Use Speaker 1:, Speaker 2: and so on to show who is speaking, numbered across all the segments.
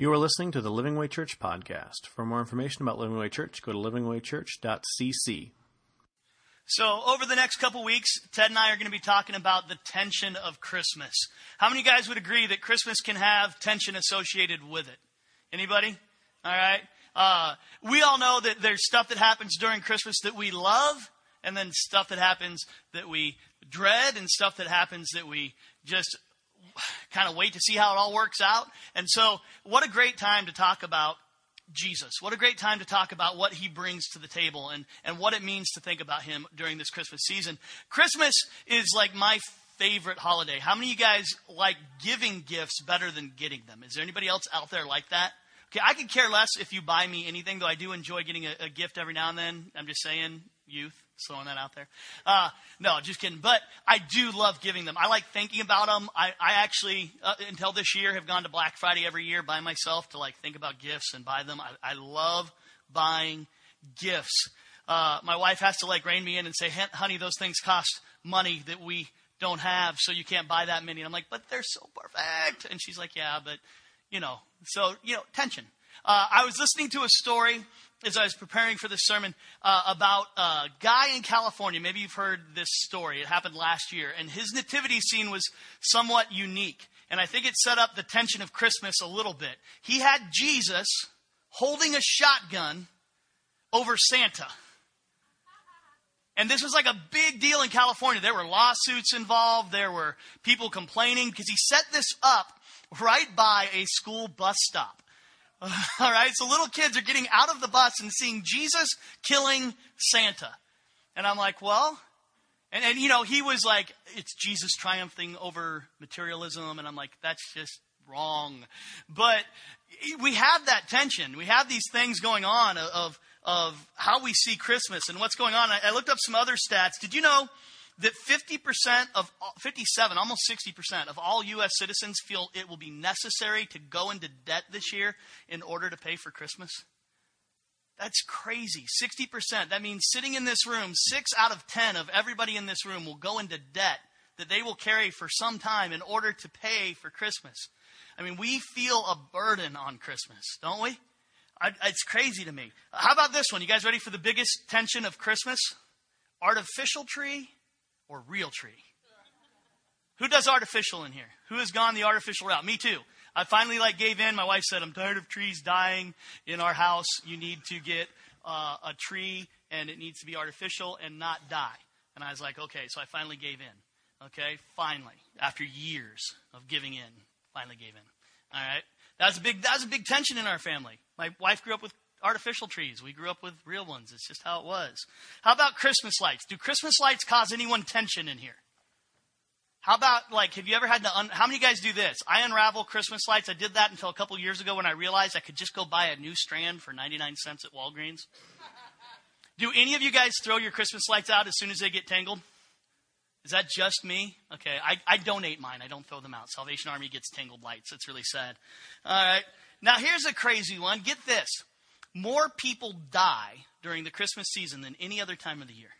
Speaker 1: You are listening to the Living Way Church podcast. For more information about Living Way Church, go to livingwaychurch.cc.
Speaker 2: So, over the next couple weeks, Ted and I are going to be talking about the tension of Christmas. How many guys would agree that Christmas can have tension associated with it? Anybody? All right. Uh, we all know that there's stuff that happens during Christmas that we love, and then stuff that happens that we dread, and stuff that happens that we just kind of wait to see how it all works out. And so, what a great time to talk about Jesus. What a great time to talk about what he brings to the table and, and what it means to think about him during this Christmas season. Christmas is like my favorite holiday. How many of you guys like giving gifts better than getting them? Is there anybody else out there like that? Okay, I could care less if you buy me anything, though I do enjoy getting a, a gift every now and then. I'm just saying, youth throwing that out there. Uh, no, just kidding. But I do love giving them. I like thinking about them. I, I actually, uh, until this year, have gone to Black Friday every year by myself to like think about gifts and buy them. I, I love buying gifts. Uh, my wife has to like rein me in and say, honey, those things cost money that we don't have, so you can't buy that many. And I'm like, but they're so perfect. And she's like, yeah, but, you know, so, you know, tension. Uh, I was listening to a story as I was preparing for this sermon uh, about a guy in California. Maybe you've heard this story. It happened last year. And his nativity scene was somewhat unique. And I think it set up the tension of Christmas a little bit. He had Jesus holding a shotgun over Santa. And this was like a big deal in California. There were lawsuits involved, there were people complaining because he set this up right by a school bus stop. All right, so little kids are getting out of the bus and seeing Jesus killing Santa. And I'm like, well, and, and you know, he was like, it's Jesus triumphing over materialism. And I'm like, that's just wrong. But we have that tension. We have these things going on of, of how we see Christmas and what's going on. I, I looked up some other stats. Did you know that 50% of 57, almost 60% of all U.S. citizens feel it will be necessary to go into debt this year in order to pay for Christmas. That's crazy. 60%. That means sitting in this room, six out of 10 of everybody in this room will go into debt that they will carry for some time in order to pay for Christmas. I mean, we feel a burden on Christmas, don't we? I, it's crazy to me. How about this one? You guys ready for the biggest tension of Christmas? Artificial tree or real tree? Who does artificial in here? Who has gone the artificial route? Me too. I finally like gave in. My wife said, "I'm tired of trees dying in our house. You need to get uh, a tree, and it needs to be artificial and not die." And I was like, "Okay." So I finally gave in. Okay, finally, after years of giving in, finally gave in. All right, that's a big that's a big tension in our family. My wife grew up with artificial trees. We grew up with real ones. It's just how it was. How about Christmas lights? Do Christmas lights cause anyone tension in here? How about like have you ever had to un- how many guys do this? I unravel Christmas lights. I did that until a couple years ago when I realized I could just go buy a new strand for 99 cents at Walgreens. do any of you guys throw your Christmas lights out as soon as they get tangled? Is that just me? Okay, I, I donate mine. I don't throw them out. Salvation Army gets tangled lights. It's really sad. All right. Now here's a crazy one. Get this. More people die during the Christmas season than any other time of the year.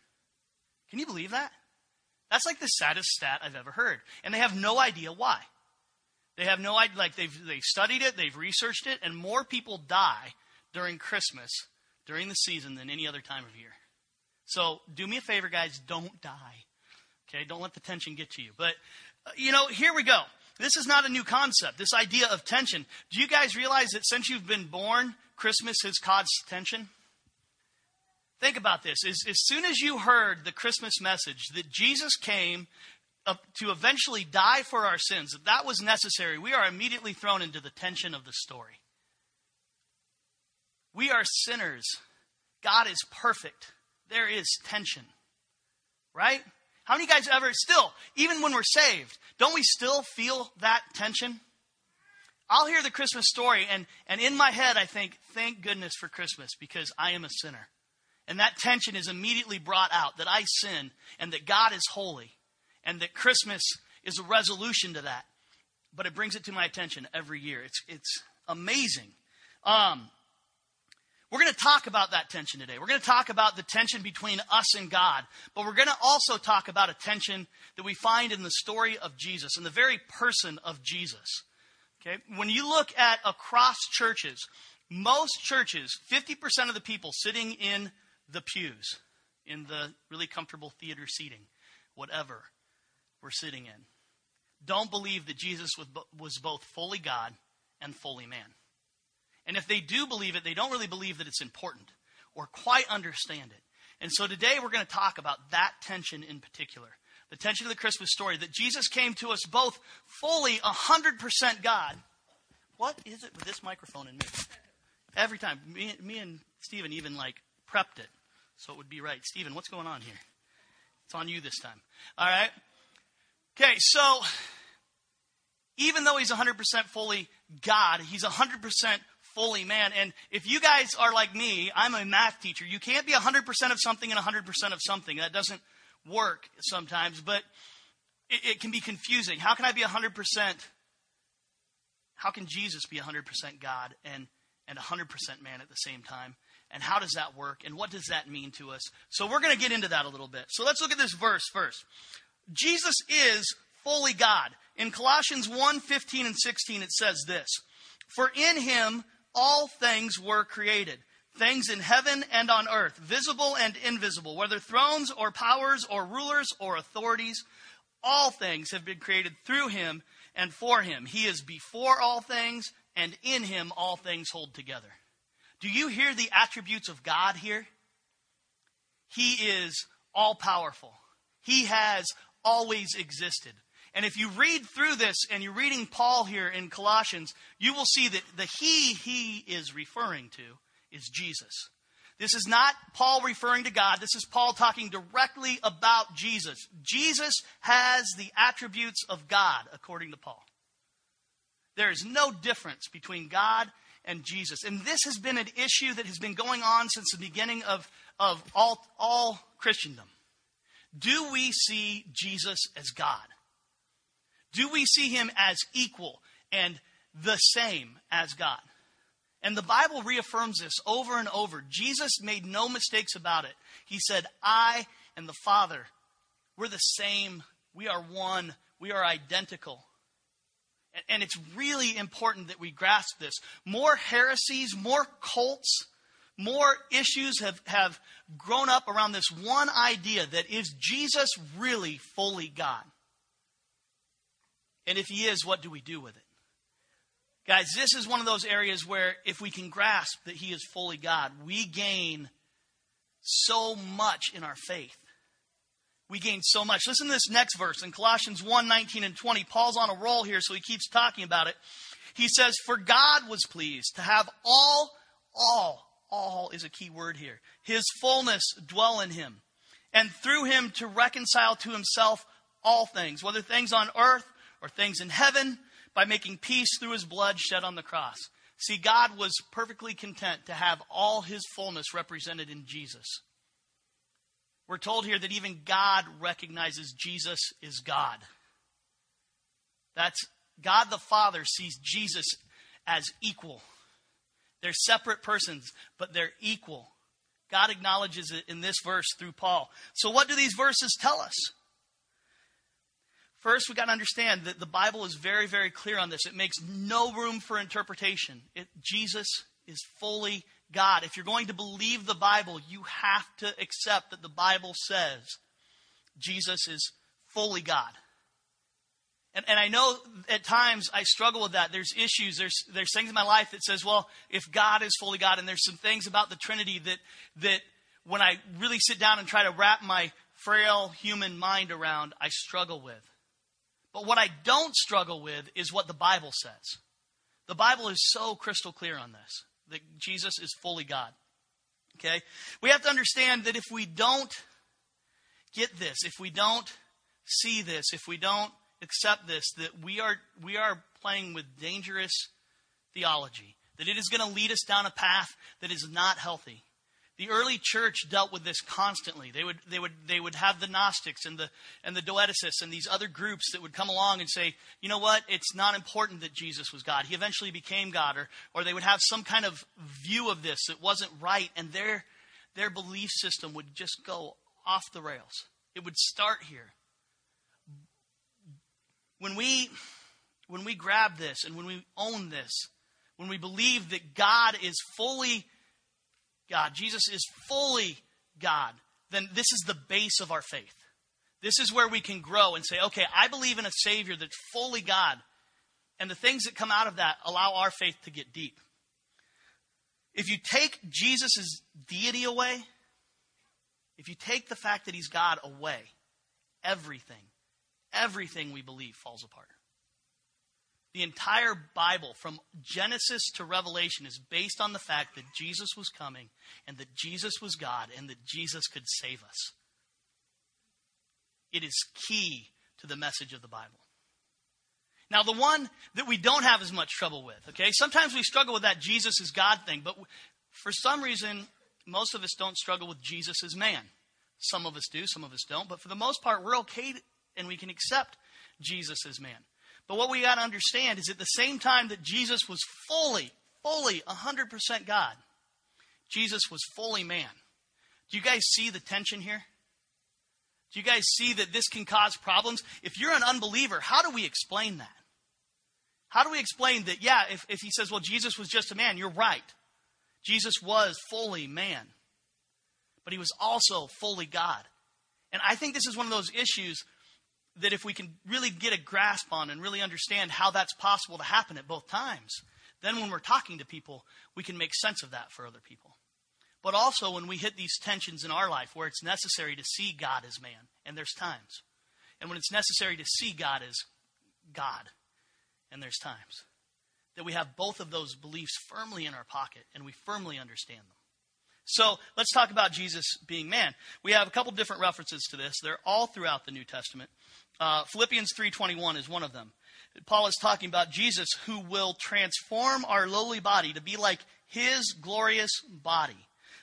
Speaker 2: Can you believe that? That's like the saddest stat I've ever heard. And they have no idea why. They have no idea, like they've, they've studied it, they've researched it, and more people die during Christmas, during the season, than any other time of year. So do me a favor, guys, don't die. Okay, don't let the tension get to you. But, uh, you know, here we go. This is not a new concept, this idea of tension. Do you guys realize that since you've been born, Christmas has caused tension? Think about this. As, as soon as you heard the Christmas message that Jesus came to eventually die for our sins, that that was necessary, we are immediately thrown into the tension of the story. We are sinners. God is perfect. There is tension. Right? How many guys ever still, even when we're saved, don't we still feel that tension? I'll hear the Christmas story, and, and in my head, I think, thank goodness for Christmas because I am a sinner. And that tension is immediately brought out that I sin and that God is holy and that Christmas is a resolution to that. But it brings it to my attention every year. It's, it's amazing. Um, we're going to talk about that tension today. We're going to talk about the tension between us and God, but we're going to also talk about a tension that we find in the story of Jesus, in the very person of Jesus Okay? When you look at across churches, most churches, 50% of the people sitting in the pews, in the really comfortable theater seating, whatever we're sitting in, don't believe that Jesus was both fully God and fully man. And if they do believe it, they don't really believe that it's important or quite understand it. And so today we're going to talk about that tension in particular. The tension of the Christmas story that Jesus came to us both fully 100% God. What is it with this microphone and me? Every time. Me, me and Stephen even like prepped it so it would be right. Stephen, what's going on here? It's on you this time. All right. Okay, so even though he's 100% fully God, he's 100% fully man. And if you guys are like me, I'm a math teacher. You can't be 100% of something and 100% of something. That doesn't work sometimes, but it, it can be confusing. How can I be 100%? How can Jesus be 100% God and, and 100% man at the same time? And how does that work? And what does that mean to us? So we're going to get into that a little bit. So let's look at this verse first. Jesus is fully God. In Colossians 1 15 and 16, it says this For in him all things were created things in heaven and on earth, visible and invisible, whether thrones or powers or rulers or authorities, all things have been created through him and for him. He is before all things, and in him all things hold together. Do you hear the attributes of God here? He is all powerful. He has always existed. And if you read through this and you're reading Paul here in Colossians, you will see that the he he is referring to is Jesus. This is not Paul referring to God. This is Paul talking directly about Jesus. Jesus has the attributes of God, according to Paul. There is no difference between God and Jesus. And this has been an issue that has been going on since the beginning of, of all, all Christendom. Do we see Jesus as God? Do we see him as equal and the same as God? And the Bible reaffirms this over and over. Jesus made no mistakes about it. He said, I and the Father, we're the same. We are one. We are identical. And it's really important that we grasp this. More heresies, more cults, more issues have, have grown up around this one idea that is Jesus really fully God? And if he is, what do we do with it? Guys, this is one of those areas where if we can grasp that He is fully God, we gain so much in our faith. We gain so much. Listen to this next verse in Colossians 1 19 and 20. Paul's on a roll here, so he keeps talking about it. He says, For God was pleased to have all, all, all is a key word here, His fullness dwell in Him, and through Him to reconcile to Himself all things, whether things on earth or things in heaven by making peace through his blood shed on the cross. See, God was perfectly content to have all his fullness represented in Jesus. We're told here that even God recognizes Jesus is God. That's God the Father sees Jesus as equal. They're separate persons, but they're equal. God acknowledges it in this verse through Paul. So, what do these verses tell us? First, we've got to understand that the Bible is very, very clear on this. It makes no room for interpretation. It, Jesus is fully God. If you're going to believe the Bible, you have to accept that the Bible says Jesus is fully God. And, and I know at times I struggle with that. There's issues, there's, there's things in my life that says, well, if God is fully God, and there's some things about the Trinity that, that when I really sit down and try to wrap my frail human mind around, I struggle with. But what I don't struggle with is what the Bible says. The Bible is so crystal clear on this that Jesus is fully God. Okay? We have to understand that if we don't get this, if we don't see this, if we don't accept this, that we are we are playing with dangerous theology. That it is going to lead us down a path that is not healthy. The early church dealt with this constantly. They would, they would, they would have the Gnostics and the, and the Docetists and these other groups that would come along and say, you know what, it's not important that Jesus was God. He eventually became God. Or, or they would have some kind of view of this that wasn't right, and their, their belief system would just go off the rails. It would start here. When we, when we grab this and when we own this, when we believe that God is fully God, Jesus is fully God, then this is the base of our faith. This is where we can grow and say, okay, I believe in a Savior that's fully God. And the things that come out of that allow our faith to get deep. If you take Jesus' deity away, if you take the fact that he's God away, everything, everything we believe falls apart. The entire Bible, from Genesis to Revelation, is based on the fact that Jesus was coming and that Jesus was God and that Jesus could save us. It is key to the message of the Bible. Now, the one that we don't have as much trouble with, okay? Sometimes we struggle with that Jesus is God thing, but for some reason, most of us don't struggle with Jesus as man. Some of us do, some of us don't, but for the most part, we're okay and we can accept Jesus as man. But what we got to understand is at the same time that Jesus was fully, fully 100% God, Jesus was fully man. Do you guys see the tension here? Do you guys see that this can cause problems? If you're an unbeliever, how do we explain that? How do we explain that, yeah, if, if he says, well, Jesus was just a man, you're right. Jesus was fully man, but he was also fully God. And I think this is one of those issues that if we can really get a grasp on and really understand how that's possible to happen at both times, then when we're talking to people, we can make sense of that for other people. But also when we hit these tensions in our life where it's necessary to see God as man, and there's times, and when it's necessary to see God as God and there's times that we have both of those beliefs firmly in our pocket and we firmly understand them. So let's talk about Jesus being man. We have a couple different references to this. They're all throughout the New Testament. Uh, Philippians 3.21 is one of them. Paul is talking about Jesus who will transform our lowly body to be like his glorious body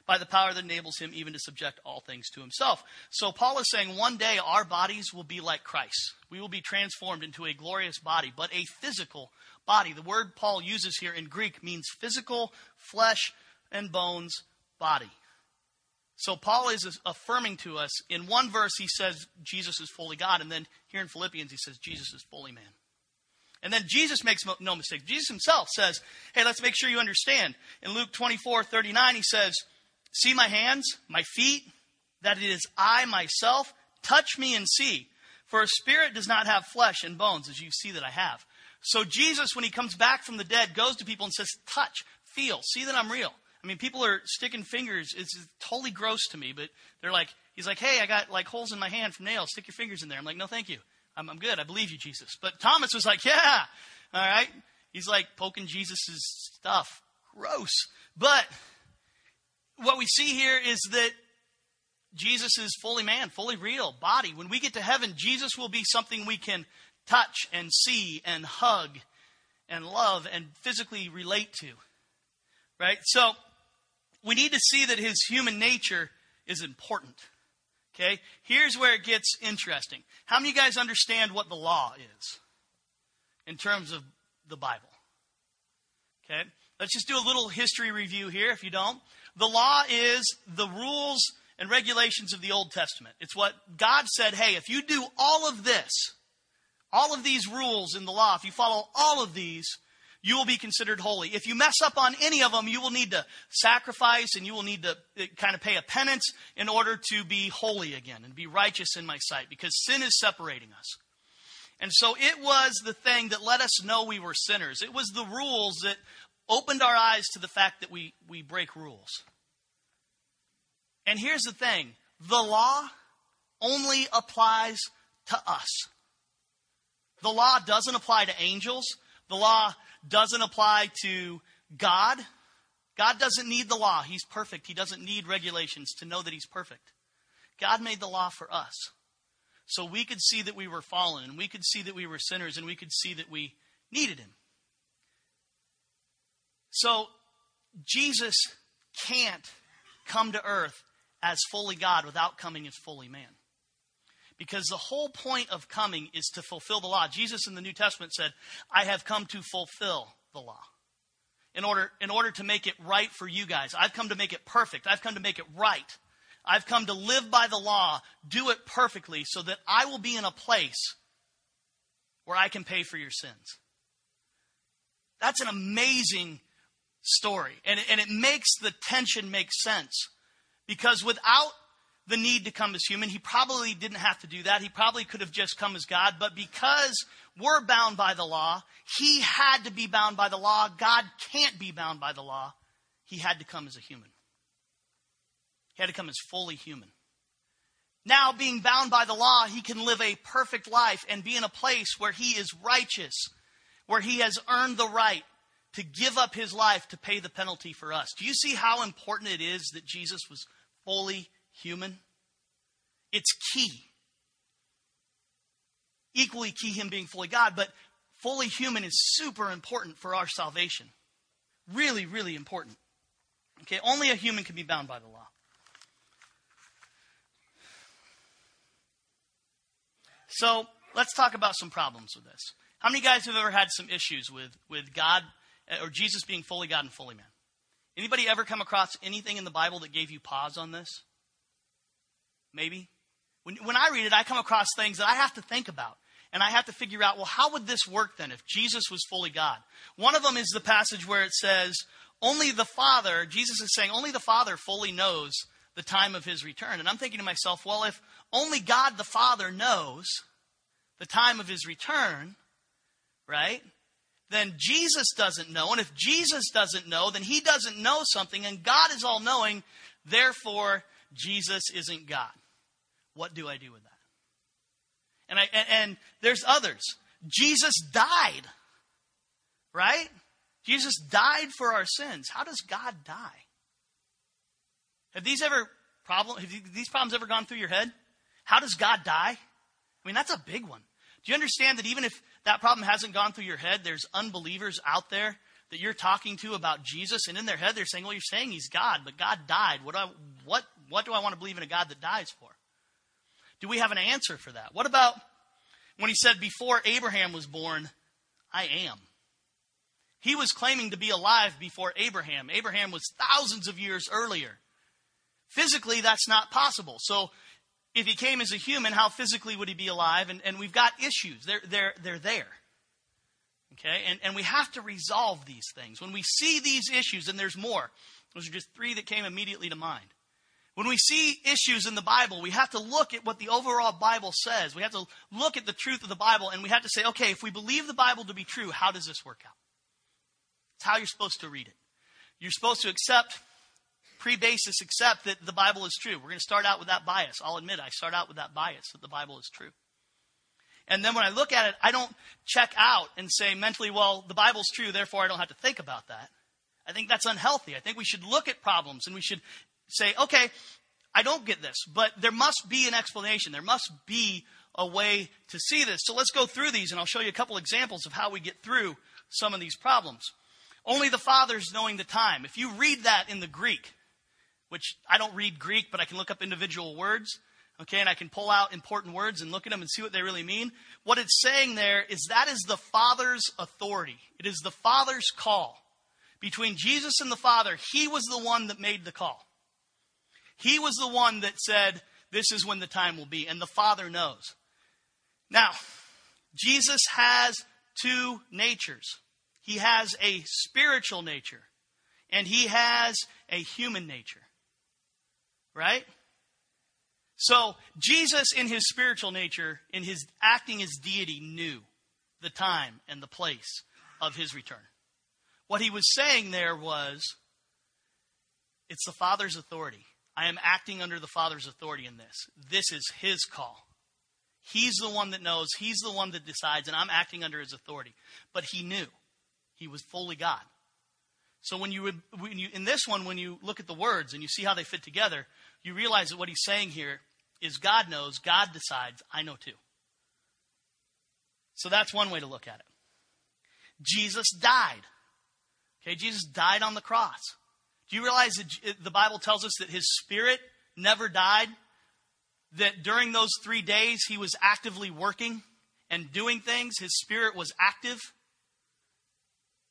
Speaker 2: by the power that enables him even to subject all things to himself. So Paul is saying one day our bodies will be like Christ. We will be transformed into a glorious body, but a physical body. The word Paul uses here in Greek means physical, flesh and bones body. So Paul is affirming to us in one verse he says Jesus is fully God, and then here in Philippians he says Jesus is fully man. And then Jesus makes no mistake. Jesus himself says, Hey, let's make sure you understand. In Luke 24 39, he says, See my hands, my feet, that it is I myself. Touch me and see. For a spirit does not have flesh and bones, as you see that I have. So Jesus, when he comes back from the dead, goes to people and says, Touch, feel, see that I'm real. I mean, people are sticking fingers. It's totally gross to me, but they're like, He's like, Hey, I got like holes in my hand from nails. Stick your fingers in there. I'm like, No, thank you. I'm, I'm good. I believe you, Jesus. But Thomas was like, Yeah. All right. He's like poking Jesus' stuff. Gross. But what we see here is that Jesus is fully man, fully real, body. When we get to heaven, Jesus will be something we can touch and see and hug and love and physically relate to. Right? So we need to see that his human nature is important. Okay? Here's where it gets interesting. How many of you guys understand what the law is in terms of the Bible? Okay? Let's just do a little history review here if you don't. The law is the rules and regulations of the Old Testament. It's what God said, hey, if you do all of this, all of these rules in the law, if you follow all of these, you will be considered holy. If you mess up on any of them, you will need to sacrifice and you will need to uh, kind of pay a penance in order to be holy again and be righteous in my sight because sin is separating us. And so it was the thing that let us know we were sinners. It was the rules that opened our eyes to the fact that we, we break rules. And here's the thing the law only applies to us. The law doesn't apply to angels, the law doesn't apply to God. God doesn't need the law. He's perfect. He doesn't need regulations to know that He's perfect. God made the law for us. So we could see that we were fallen, and we could see that we were sinners, and we could see that we needed Him. So Jesus can't come to earth as fully God without coming as fully man. Because the whole point of coming is to fulfill the law. Jesus in the New Testament said, I have come to fulfill the law. In order, in order to make it right for you guys. I've come to make it perfect. I've come to make it right. I've come to live by the law, do it perfectly, so that I will be in a place where I can pay for your sins. That's an amazing story. And, and it makes the tension make sense. Because without the need to come as human, he probably didn't have to do that. He probably could have just come as God. But because we're bound by the law, he had to be bound by the law. God can't be bound by the law. He had to come as a human. He had to come as fully human. Now, being bound by the law, he can live a perfect life and be in a place where he is righteous, where he has earned the right to give up his life to pay the penalty for us. Do you see how important it is that Jesus was fully human? It's key. Equally key, him being fully God, but fully human is super important for our salvation. Really, really important. Okay, only a human can be bound by the law. So let's talk about some problems with this. How many guys have ever had some issues with, with God uh, or Jesus being fully God and fully man? Anybody ever come across anything in the Bible that gave you pause on this? Maybe? When, when I read it, I come across things that I have to think about. And I have to figure out, well, how would this work then if Jesus was fully God? One of them is the passage where it says, only the Father, Jesus is saying, only the Father fully knows the time of his return. And I'm thinking to myself, well, if only God the Father knows the time of his return, right? Then Jesus doesn't know. And if Jesus doesn't know, then he doesn't know something, and God is all knowing. Therefore, Jesus isn't God. What do I do with that? And, I, and, and there's others. Jesus died, right? Jesus died for our sins. How does God die? Have these ever problem? Have these problems ever gone through your head? How does God die? I mean, that's a big one. Do you understand that even if that problem hasn't gone through your head, there's unbelievers out there that you're talking to about Jesus, and in their head they're saying, "Well, you're saying He's God, but God died. What do I, what what do I want to believe in a God that dies for?" Do we have an answer for that? What about when He said, "Before Abraham was born, I am." He was claiming to be alive before Abraham. Abraham was thousands of years earlier. Physically, that's not possible. So if he came as a human, how physically would he be alive? And, and we've got issues. They're, they're, they're there. Okay? And, and we have to resolve these things. When we see these issues, and there's more, those are just three that came immediately to mind. When we see issues in the Bible, we have to look at what the overall Bible says. We have to look at the truth of the Bible, and we have to say, okay, if we believe the Bible to be true, how does this work out? It's how you're supposed to read it. You're supposed to accept pre-basis accept that the Bible is true. We're going to start out with that bias. I'll admit I start out with that bias that the Bible is true. And then when I look at it, I don't check out and say mentally, well, the Bible's true, therefore I don't have to think about that. I think that's unhealthy. I think we should look at problems and we should say, okay, I don't get this, but there must be an explanation. There must be a way to see this. So let's go through these and I'll show you a couple examples of how we get through some of these problems. Only the Father's knowing the time. If you read that in the Greek, which I don't read Greek, but I can look up individual words. Okay, and I can pull out important words and look at them and see what they really mean. What it's saying there is that is the Father's authority. It is the Father's call. Between Jesus and the Father, He was the one that made the call. He was the one that said, This is when the time will be, and the Father knows. Now, Jesus has two natures. He has a spiritual nature, and He has a human nature right? So, Jesus, in his spiritual nature, in his acting as deity, knew the time and the place of his return. What he was saying there was, it's the Father's authority. I am acting under the Father's authority in this. This is his call. He's the one that knows, he's the one that decides, and I'm acting under his authority. But he knew. He was fully God. So when you, when you in this one, when you look at the words and you see how they fit together, you realize that what he's saying here is God knows, God decides, I know too. So that's one way to look at it. Jesus died. Okay, Jesus died on the cross. Do you realize that the Bible tells us that his spirit never died? That during those three days he was actively working and doing things, his spirit was active,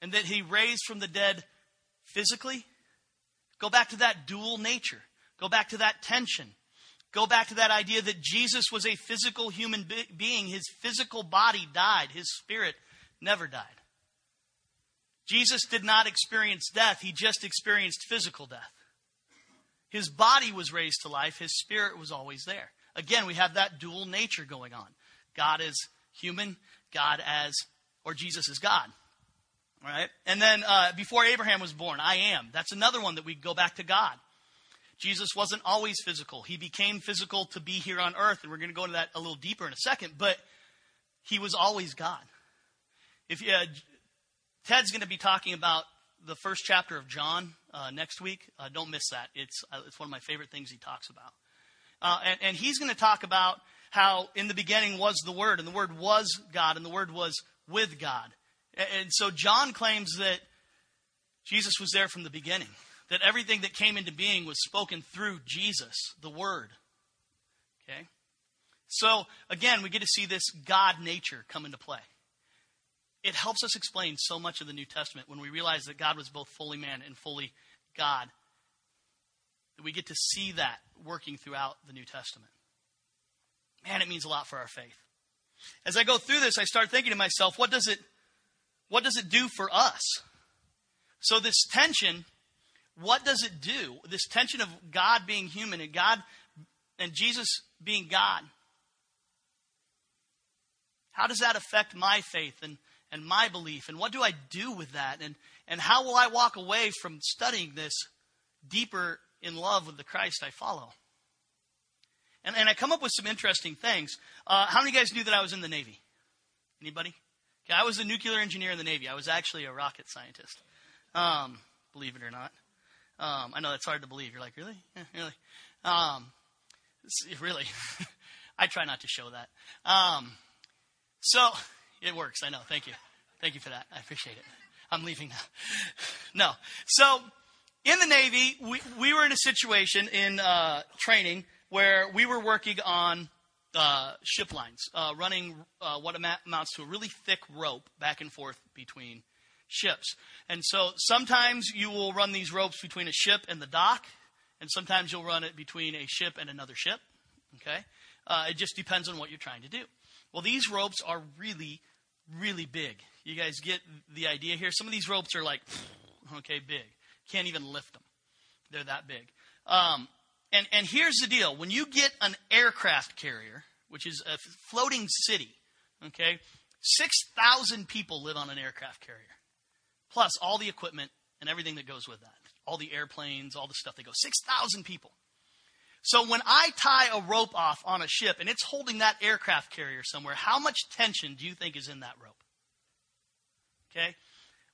Speaker 2: and that he raised from the dead physically? Go back to that dual nature. Go back to that tension. Go back to that idea that Jesus was a physical human being. His physical body died, his spirit never died. Jesus did not experience death, he just experienced physical death. His body was raised to life, his spirit was always there. Again, we have that dual nature going on. God is human, God as, or Jesus is God. All right? And then uh, before Abraham was born, I am. That's another one that we go back to God. Jesus wasn't always physical. He became physical to be here on earth, and we're going to go into that a little deeper in a second, but he was always God. If you, uh, Ted's going to be talking about the first chapter of John uh, next week. Uh, don't miss that. It's, uh, it's one of my favorite things he talks about. Uh, and, and he's going to talk about how in the beginning was the Word, and the Word was God, and the Word was with God. And, and so John claims that Jesus was there from the beginning, that everything that came into being was spoken through Jesus, the Word. Okay? So, again, we get to see this God nature come into play it helps us explain so much of the New Testament when we realize that God was both fully man and fully God. That we get to see that working throughout the New Testament. Man, it means a lot for our faith. As I go through this, I start thinking to myself, what does it what does it do for us? So this tension, what does it do? This tension of God being human and God and Jesus being God. How does that affect my faith and and my belief? And what do I do with that? And, and how will I walk away from studying this deeper in love with the Christ I follow? And, and I come up with some interesting things. Uh, how many guys knew that I was in the Navy? Anybody? Okay, I was a nuclear engineer in the Navy. I was actually a rocket scientist. Um, believe it or not. Um, I know that's hard to believe. You're like, really? Yeah, really? Um, really? I try not to show that. Um, so, it works. I know. Thank you. Thank you for that. I appreciate it. I'm leaving now. No. So, in the Navy, we, we were in a situation in uh, training where we were working on uh, ship lines, uh, running uh, what amounts to a really thick rope back and forth between ships. And so sometimes you will run these ropes between a ship and the dock, and sometimes you'll run it between a ship and another ship. Okay? Uh, it just depends on what you're trying to do. Well, these ropes are really, really big. You guys get the idea here? Some of these ropes are like, okay, big. Can't even lift them. They're that big. Um, and, and here's the deal when you get an aircraft carrier, which is a floating city, okay, 6,000 people live on an aircraft carrier, plus all the equipment and everything that goes with that. All the airplanes, all the stuff they go. 6,000 people. So when I tie a rope off on a ship and it's holding that aircraft carrier somewhere, how much tension do you think is in that rope? Okay?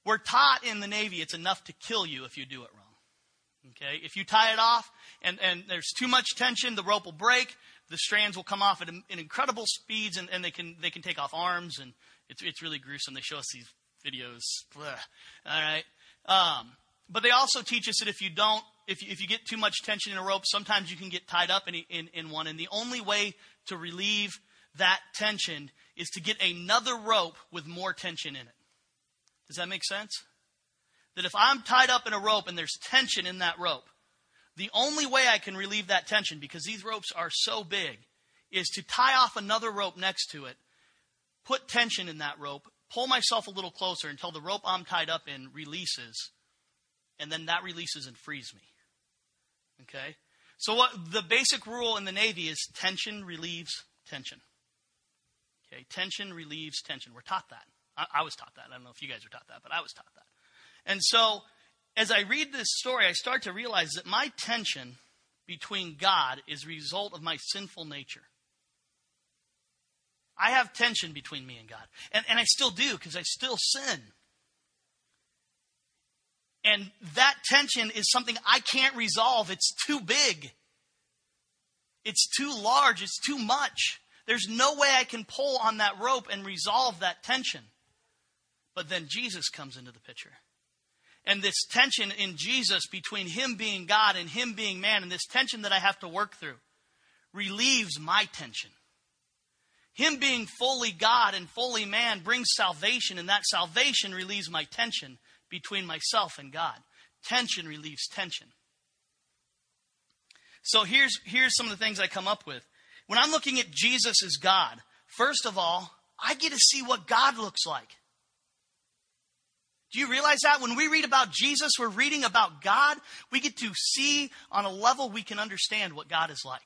Speaker 2: We're taught in the Navy it's enough to kill you if you do it wrong. Okay? If you tie it off and, and there's too much tension, the rope will break, the strands will come off at, at incredible speeds and, and they can they can take off arms and it's it's really gruesome. They show us these videos. Blah. All right. Um, but they also teach us that if you don't if you, if you get too much tension in a rope, sometimes you can get tied up in, in, in one. And the only way to relieve that tension is to get another rope with more tension in it. Does that make sense? That if I'm tied up in a rope and there's tension in that rope, the only way I can relieve that tension, because these ropes are so big, is to tie off another rope next to it, put tension in that rope, pull myself a little closer until the rope I'm tied up in releases, and then that releases and frees me. Okay? So what the basic rule in the Navy is tension relieves tension. Okay, tension relieves tension. We're taught that. I, I, was taught that. I don't know if you guys were taught that, but I was taught that. And so as I read this story, I start to realize that my tension between God is a result of my sinful nature. I have tension between me and God. And, and I still do because I still sin. And that tension is something I can't resolve. It's too big. It's too large. It's too much. There's no way I can pull on that rope and resolve that tension. But then Jesus comes into the picture. And this tension in Jesus between Him being God and Him being man, and this tension that I have to work through, relieves my tension. Him being fully God and fully man brings salvation, and that salvation relieves my tension between myself and God. Tension relieves tension. So here's, here's some of the things I come up with. When I'm looking at Jesus as God, first of all, I get to see what God looks like. Do you realize that? When we read about Jesus, we're reading about God. We get to see on a level we can understand what God is like.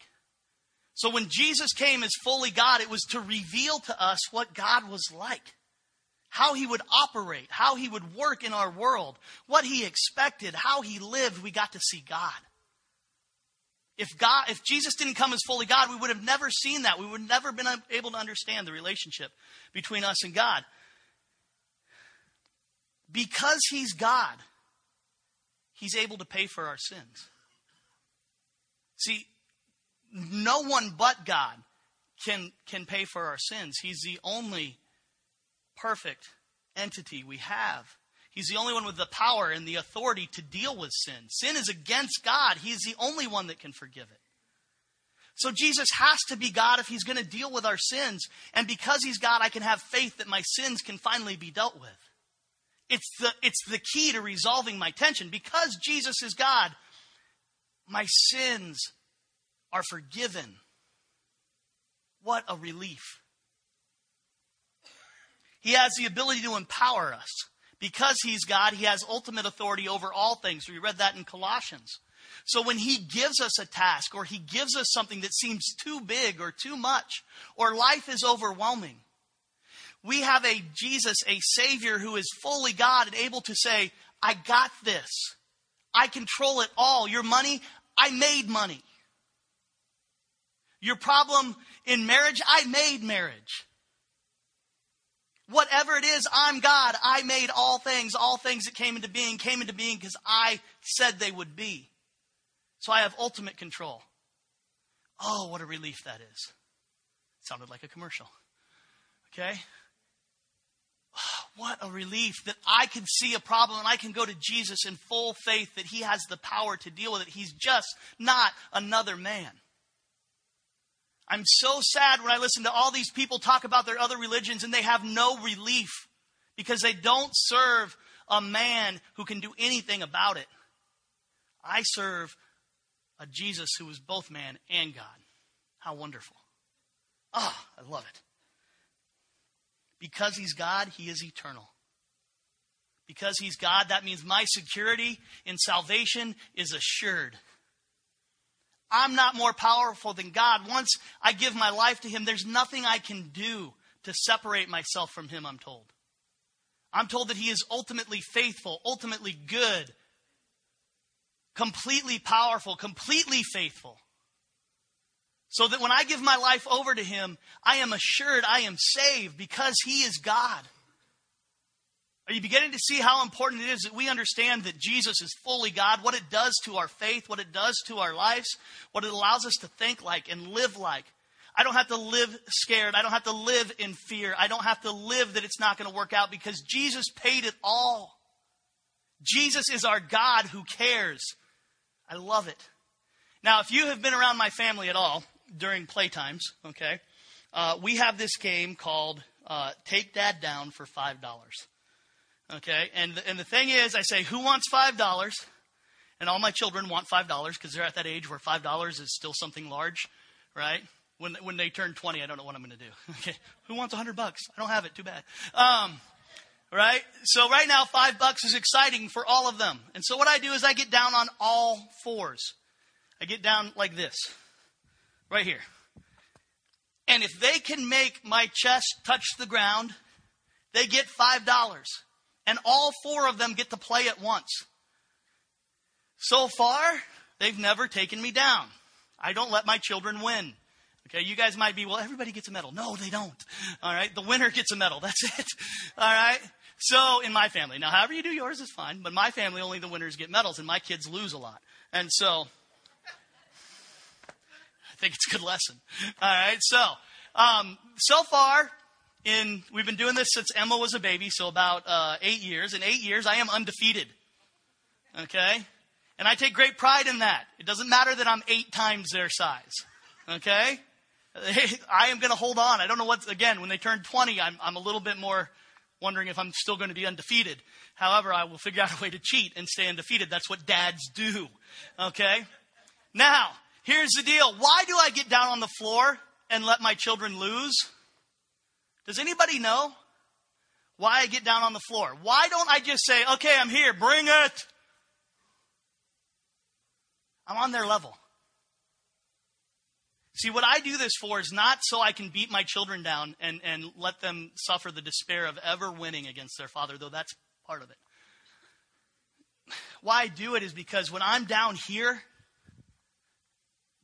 Speaker 2: So when Jesus came as fully God, it was to reveal to us what God was like. How he would operate, how he would work in our world, what he expected, how he lived, we got to see God. If God, if Jesus didn't come as fully God, we would have never seen that. We would have never been able to understand the relationship between us and God. Because he's God, he's able to pay for our sins. See, no one but God can, can pay for our sins. He's the only perfect entity we have. He's the only one with the power and the authority to deal with sin. Sin is against God. He's the only one that can forgive it. So Jesus has to be God if he's going to deal with our sins. And because he's God, I can have faith that my sins can finally be dealt with. It's the, it's the key to resolving my tension. Because Jesus is God, my sins are forgiven. What a relief. He has the ability to empower us. Because he's God, he has ultimate authority over all things. We read that in Colossians. So when he gives us a task or he gives us something that seems too big or too much or life is overwhelming, we have a Jesus, a Savior who is fully God and able to say, I got this. I control it all. Your money, I made money. Your problem in marriage, I made marriage. Whatever it is, I'm God. I made all things. All things that came into being came into being because I said they would be. So I have ultimate control. Oh, what a relief that is. It sounded like a commercial. Okay? What a relief that I can see a problem and I can go to Jesus in full faith that He has the power to deal with it. He's just not another man. I'm so sad when I listen to all these people talk about their other religions and they have no relief because they don't serve a man who can do anything about it. I serve a Jesus who is both man and God. How wonderful. Ah, oh, I love it. Because he's God, he is eternal. Because he's God, that means my security in salvation is assured. I'm not more powerful than God. Once I give my life to Him, there's nothing I can do to separate myself from Him, I'm told. I'm told that He is ultimately faithful, ultimately good, completely powerful, completely faithful. So that when I give my life over to Him, I am assured I am saved because He is God. Are you beginning to see how important it is that we understand that Jesus is fully God, what it does to our faith, what it does to our lives, what it allows us to think like and live like? I don't have to live scared. I don't have to live in fear. I don't have to live that it's not going to work out because Jesus paid it all. Jesus is our God who cares. I love it. Now, if you have been around my family at all during playtimes, okay, uh, we have this game called uh, Take Dad Down for $5. Okay, and the, and the thing is, I say, who wants five dollars? And all my children want five dollars because they're at that age where five dollars is still something large, right? When when they turn twenty, I don't know what I'm going to do. Okay, who wants a hundred bucks? I don't have it. Too bad. Um, right? So right now, five bucks is exciting for all of them. And so what I do is I get down on all fours. I get down like this, right here. And if they can make my chest touch the ground, they get five dollars and all four of them get to play at once. So far, they've never taken me down. I don't let my children win. Okay, you guys might be, well, everybody gets a medal. No, they don't. All right, the winner gets a medal. That's it. All right. So in my family, now, however you do yours is fine, but my family only the winners get medals, and my kids lose a lot. And so, I think it's a good lesson. All right. So, um, so far, in we've been doing this since Emma was a baby, so about uh, eight years. In eight years, I am undefeated. Okay, and I take great pride in that. It doesn't matter that I'm eight times their size. Okay, I am going to hold on. I don't know what. Again, when they turn 20, I'm I'm a little bit more wondering if I'm still going to be undefeated. However, I will figure out a way to cheat and stay undefeated. That's what dads do. Okay. Now, here's the deal. Why do I get down on the floor and let my children lose? Does anybody know? Why I get down on the floor? Why don't I just say, okay, I'm here, bring it? I'm on their level. See, what I do this for is not so I can beat my children down and, and let them suffer the despair of ever winning against their father, though that's part of it. Why I do it is because when I'm down here,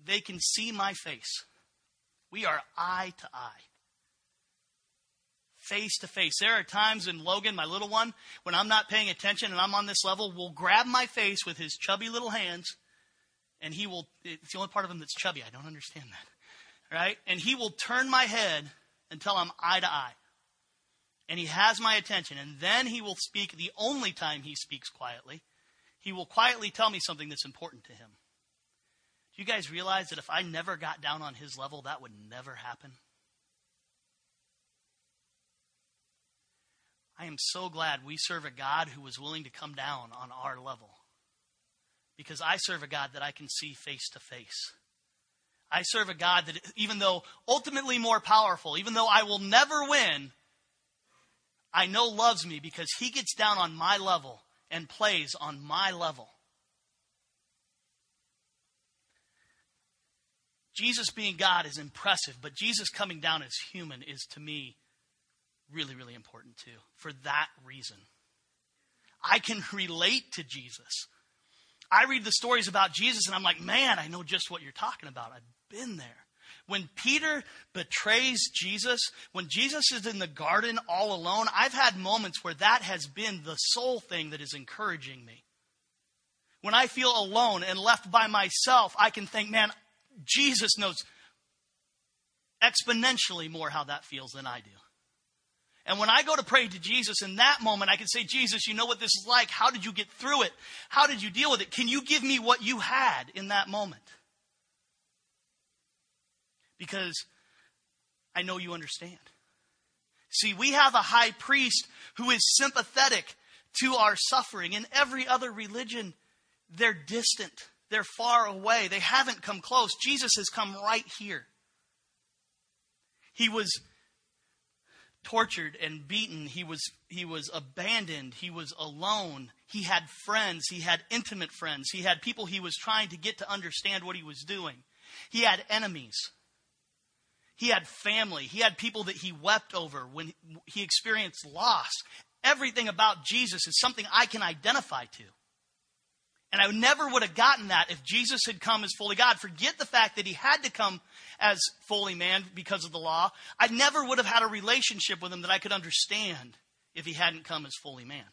Speaker 2: they can see my face. We are eye to eye. Face to face. There are times when Logan, my little one, when I'm not paying attention and I'm on this level, will grab my face with his chubby little hands, and he will, it's the only part of him that's chubby. I don't understand that. Right? And he will turn my head until I'm eye to eye. And he has my attention. And then he will speak the only time he speaks quietly. He will quietly tell me something that's important to him. Do you guys realize that if I never got down on his level, that would never happen? I am so glad we serve a God who was willing to come down on our level. Because I serve a God that I can see face to face. I serve a God that, even though ultimately more powerful, even though I will never win, I know loves me because he gets down on my level and plays on my level. Jesus being God is impressive, but Jesus coming down as human is to me really, really important too, for that reason. I can relate to Jesus. I read the stories about Jesus and I'm like, man, I know just what you're talking about. I've been there. When Peter betrays Jesus, when Jesus is in the garden all alone, I've had moments where that has been the sole thing that is encouraging me. When I feel alone and left by myself, I can think, man, Jesus knows exponentially more how that feels than I do. And when I go to pray to Jesus in that moment, I can say, Jesus, you know what this is like. How did you get through it? How did you deal with it? Can you give me what you had in that moment? Because I know you understand. See, we have a high priest who is sympathetic to our suffering. In every other religion, they're distant. They're far away. They haven't come close. Jesus has come right here. He was tortured and beaten. He was, he was abandoned. He was alone. He had friends. He had intimate friends. He had people he was trying to get to understand what he was doing. He had enemies. He had family. He had people that he wept over when he experienced loss. Everything about Jesus is something I can identify to. And I never would have gotten that if Jesus had come as fully God. Forget the fact that he had to come as fully man because of the law. I never would have had a relationship with him that I could understand if he hadn't come as fully man.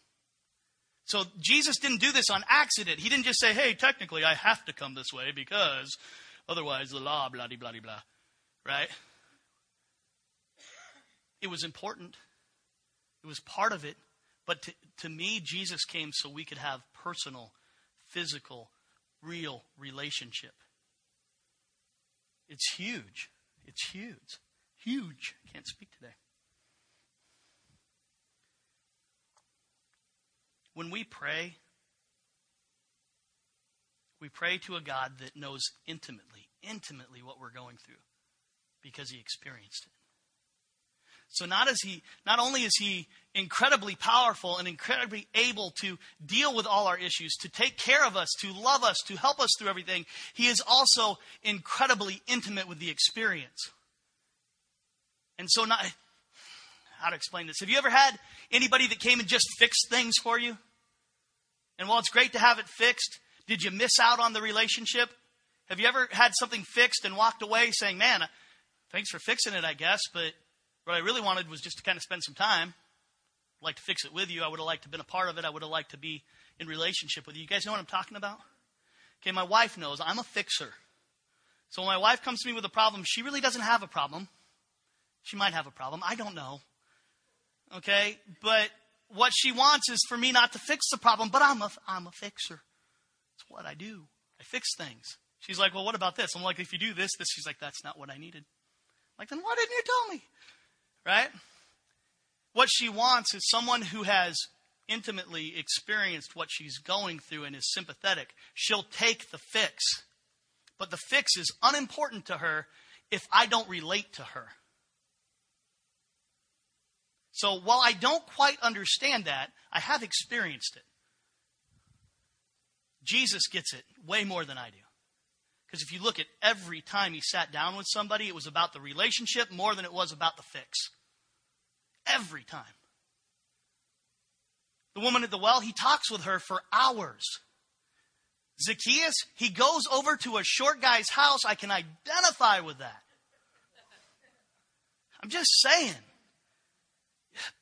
Speaker 2: So Jesus didn't do this on accident. He didn't just say, hey, technically I have to come this way because otherwise the law, blah, blah, blah, blah. Right? It was important. It was part of it. But to, to me, Jesus came so we could have personal physical, real relationship. It's huge. It's huge. Huge. I Can't speak today. When we pray, we pray to a God that knows intimately, intimately what we're going through because he experienced it. So not as he not only is he incredibly powerful and incredibly able to deal with all our issues, to take care of us, to love us, to help us through everything, he is also incredibly intimate with the experience. And so not how to explain this. Have you ever had anybody that came and just fixed things for you? And while it's great to have it fixed, did you miss out on the relationship? Have you ever had something fixed and walked away saying, "Man, thanks for fixing it, I guess, but what I really wanted was just to kind of spend some time. I'd like to fix it with you. I would have liked to have been a part of it. I would have liked to be in relationship with you. You guys know what I'm talking about? Okay, my wife knows I'm a fixer. So when my wife comes to me with a problem, she really doesn't have a problem. She might have a problem. I don't know. Okay? But what she wants is for me not to fix the problem, but I'm a, I'm a fixer. It's what I do. I fix things. She's like, well, what about this? I'm like, if you do this, this. She's like, that's not what I needed. I'm like, then why didn't you tell me? Right? What she wants is someone who has intimately experienced what she's going through and is sympathetic. She'll take the fix. But the fix is unimportant to her if I don't relate to her. So while I don't quite understand that, I have experienced it. Jesus gets it way more than I do. Because if you look at every time he sat down with somebody, it was about the relationship more than it was about the fix. Every time. The woman at the well, he talks with her for hours. Zacchaeus, he goes over to a short guy's house. I can identify with that. I'm just saying.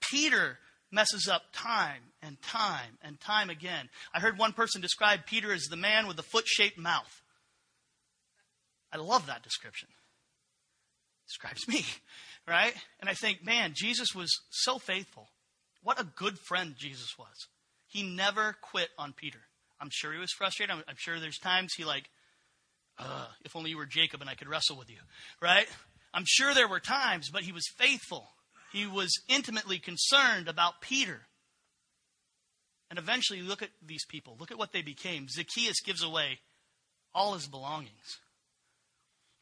Speaker 2: Peter messes up time and time and time again. I heard one person describe Peter as the man with the foot shaped mouth. I love that description. Describes me, right? And I think, man, Jesus was so faithful. What a good friend Jesus was. He never quit on Peter. I'm sure he was frustrated. I'm, I'm sure there's times he like, if only you were Jacob and I could wrestle with you, right? I'm sure there were times, but he was faithful. He was intimately concerned about Peter. And eventually, look at these people. Look at what they became. Zacchaeus gives away all his belongings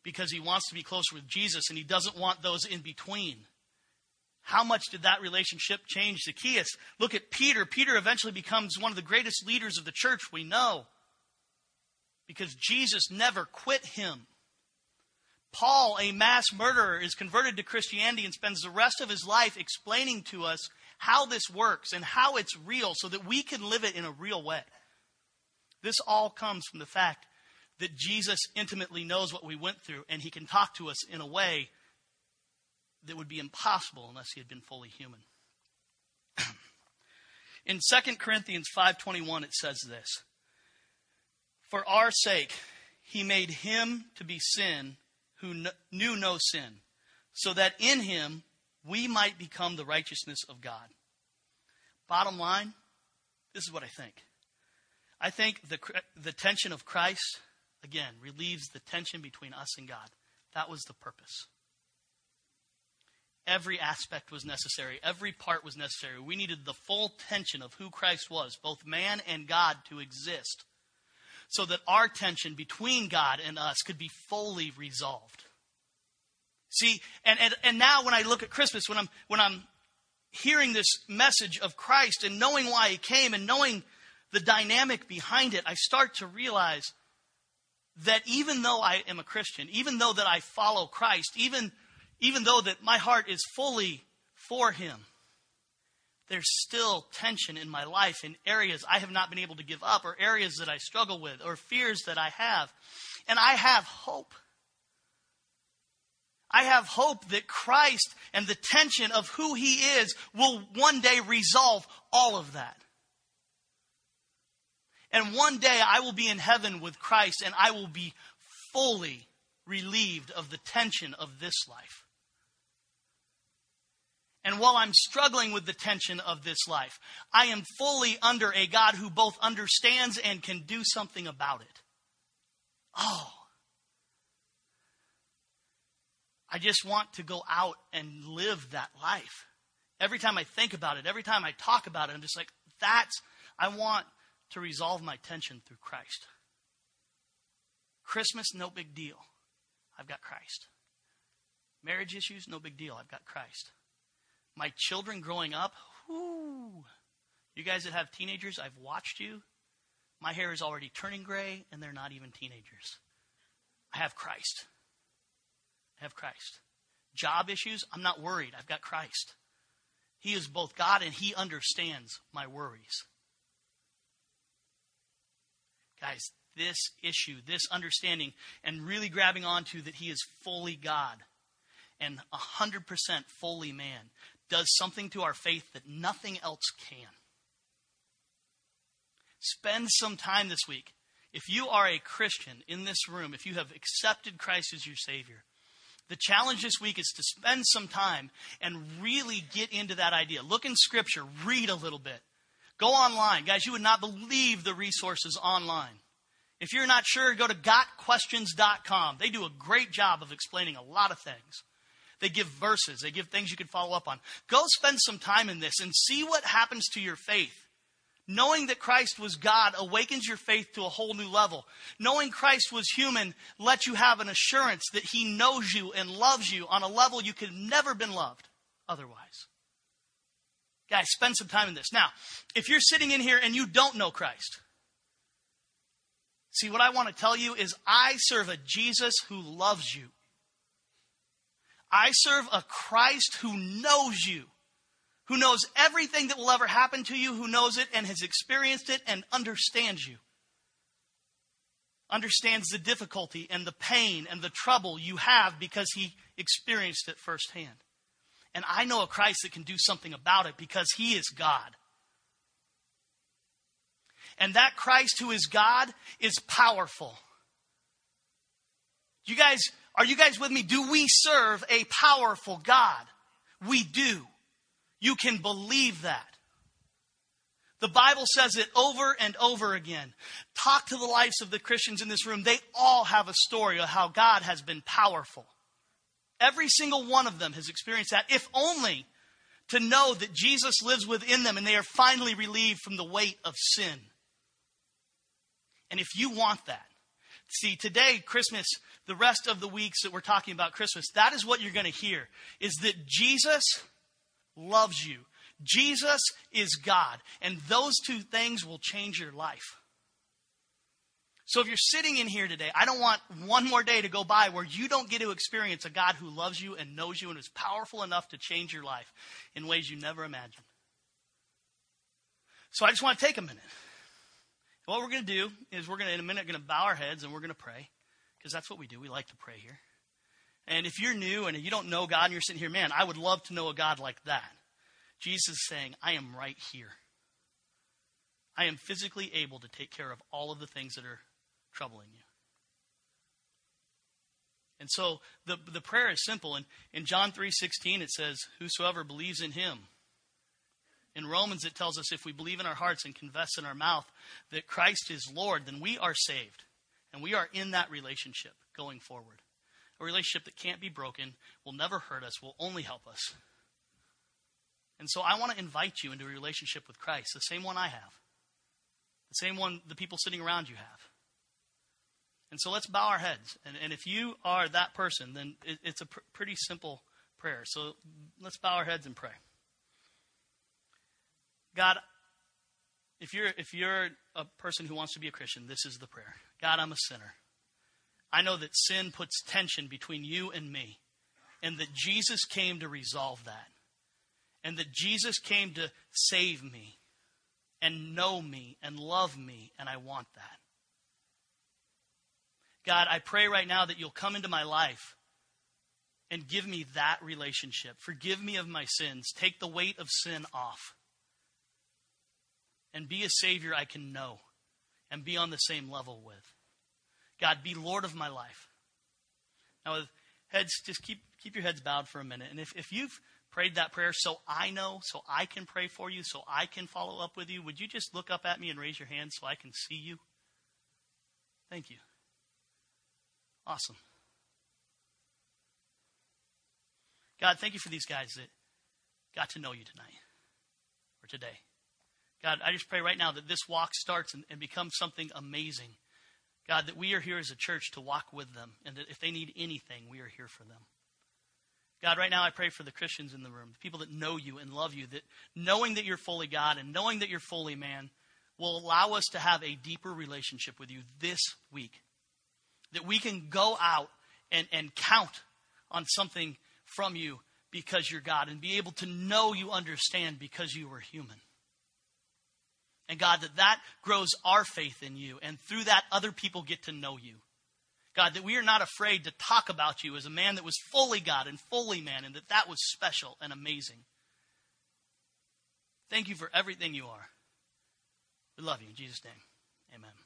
Speaker 2: because he wants to be closer with Jesus and he doesn't want those in between. How much did that relationship change Zacchaeus? Look at Peter. Peter eventually becomes one of the greatest leaders of the church we know because Jesus never quit him. Paul, a mass murderer, is converted to Christianity and spends the rest of his life explaining to us how this works and how it's real so that we can live it in a real way. This all comes from the fact that Jesus intimately knows what we went through and he can talk to us in a way that would be impossible unless he had been fully human. in 2 Corinthians 5:21 it says this: For our sake he made him to be sin who knew no sin, so that in him we might become the righteousness of God. Bottom line, this is what I think. I think the, the tension of Christ, again, relieves the tension between us and God. That was the purpose. Every aspect was necessary. Every part was necessary. We needed the full tension of who Christ was, both man and God, to exist so that our tension between God and us could be fully resolved. See, and, and, and now when I look at Christmas, when I'm, when I'm hearing this message of Christ and knowing why he came and knowing the dynamic behind it, I start to realize that even though I am a Christian, even though that I follow Christ, even, even though that my heart is fully for him, there's still tension in my life in areas I have not been able to give up, or areas that I struggle with, or fears that I have. And I have hope. I have hope that Christ and the tension of who He is will one day resolve all of that. And one day I will be in heaven with Christ and I will be fully relieved of the tension of this life. And while I'm struggling with the tension of this life, I am fully under a God who both understands and can do something about it. Oh. I just want to go out and live that life. Every time I think about it, every time I talk about it, I'm just like, that's, I want to resolve my tension through Christ. Christmas, no big deal. I've got Christ. Marriage issues, no big deal. I've got Christ. My children growing up, whoo. You guys that have teenagers, I've watched you. My hair is already turning gray, and they're not even teenagers. I have Christ. I have Christ. Job issues, I'm not worried. I've got Christ. He is both God and He understands my worries. Guys, this issue, this understanding, and really grabbing onto that He is fully God and 100% fully man does something to our faith that nothing else can. Spend some time this week. If you are a Christian in this room, if you have accepted Christ as your Savior, the challenge this week is to spend some time and really get into that idea. Look in Scripture, read a little bit. Go online. Guys, you would not believe the resources online. If you're not sure, go to gotquestions.com. They do a great job of explaining a lot of things. They give verses, they give things you can follow up on. Go spend some time in this and see what happens to your faith. Knowing that Christ was God awakens your faith to a whole new level. Knowing Christ was human lets you have an assurance that He knows you and loves you on a level you could never been loved otherwise. Guys, spend some time in this. Now, if you're sitting in here and you don't know Christ, see, what I want to tell you is I serve a Jesus who loves you. I serve a Christ who knows you, who knows everything that will ever happen to you, who knows it and has experienced it and understands you. Understands the difficulty and the pain and the trouble you have because he experienced it firsthand. And I know a Christ that can do something about it because he is God. And that Christ who is God is powerful. You guys, are you guys with me? Do we serve a powerful God? We do. You can believe that. The Bible says it over and over again. Talk to the lives of the Christians in this room. They all have a story of how God has been powerful. Every single one of them has experienced that, if only to know that Jesus lives within them and they are finally relieved from the weight of sin. And if you want that, see, today, Christmas, the rest of the weeks that we're talking about Christmas, that is what you're going to hear is that Jesus loves you. Jesus is God. And those two things will change your life. So if you're sitting in here today, I don't want one more day to go by where you don't get to experience a God who loves you and knows you and is powerful enough to change your life in ways you never imagined. So I just want to take a minute. What we're going to do is we're going to, in a minute, going to bow our heads and we're going to pray because that's what we do. We like to pray here. And if you're new and you don't know God and you're sitting here, man, I would love to know a God like that. Jesus is saying, I am right here. I am physically able to take care of all of the things that are troubling you. And so the, the prayer is simple. And in John 3.16 it says, Whosoever believes in him. In Romans it tells us if we believe in our hearts and confess in our mouth that Christ is Lord, then we are saved. And we are in that relationship going forward. A relationship that can't be broken, will never hurt us, will only help us. And so I want to invite you into a relationship with Christ, the same one I have, the same one the people sitting around you have. And so let's bow our heads. And, and if you are that person, then it, it's a pr- pretty simple prayer. So let's bow our heads and pray. God, if you're, if you're a person who wants to be a Christian, this is the prayer God, I'm a sinner. I know that sin puts tension between you and me, and that Jesus came to resolve that, and that Jesus came to save me, and know me, and love me, and I want that. God, I pray right now that you'll come into my life and give me that relationship. Forgive me of my sins. Take the weight of sin off. And be a Savior I can know and be on the same level with. God, be Lord of my life. Now, with heads, just keep, keep your heads bowed for a minute. And if, if you've prayed that prayer so I know, so I can pray for you, so I can follow up with you, would you just look up at me and raise your hand so I can see you? Thank you. Awesome. God, thank you for these guys that got to know you tonight or today. God, I just pray right now that this walk starts and, and becomes something amazing. God, that we are here as a church to walk with them, and that if they need anything, we are here for them. God, right now I pray for the Christians in the room, the people that know you and love you, that knowing that you're fully God and knowing that you're fully man will allow us to have a deeper relationship with you this week that we can go out and, and count on something from you because you're God and be able to know you understand because you were human. And God, that that grows our faith in you. And through that, other people get to know you. God, that we are not afraid to talk about you as a man that was fully God and fully man, and that that was special and amazing. Thank you for everything you are. We love you. In Jesus' name, amen.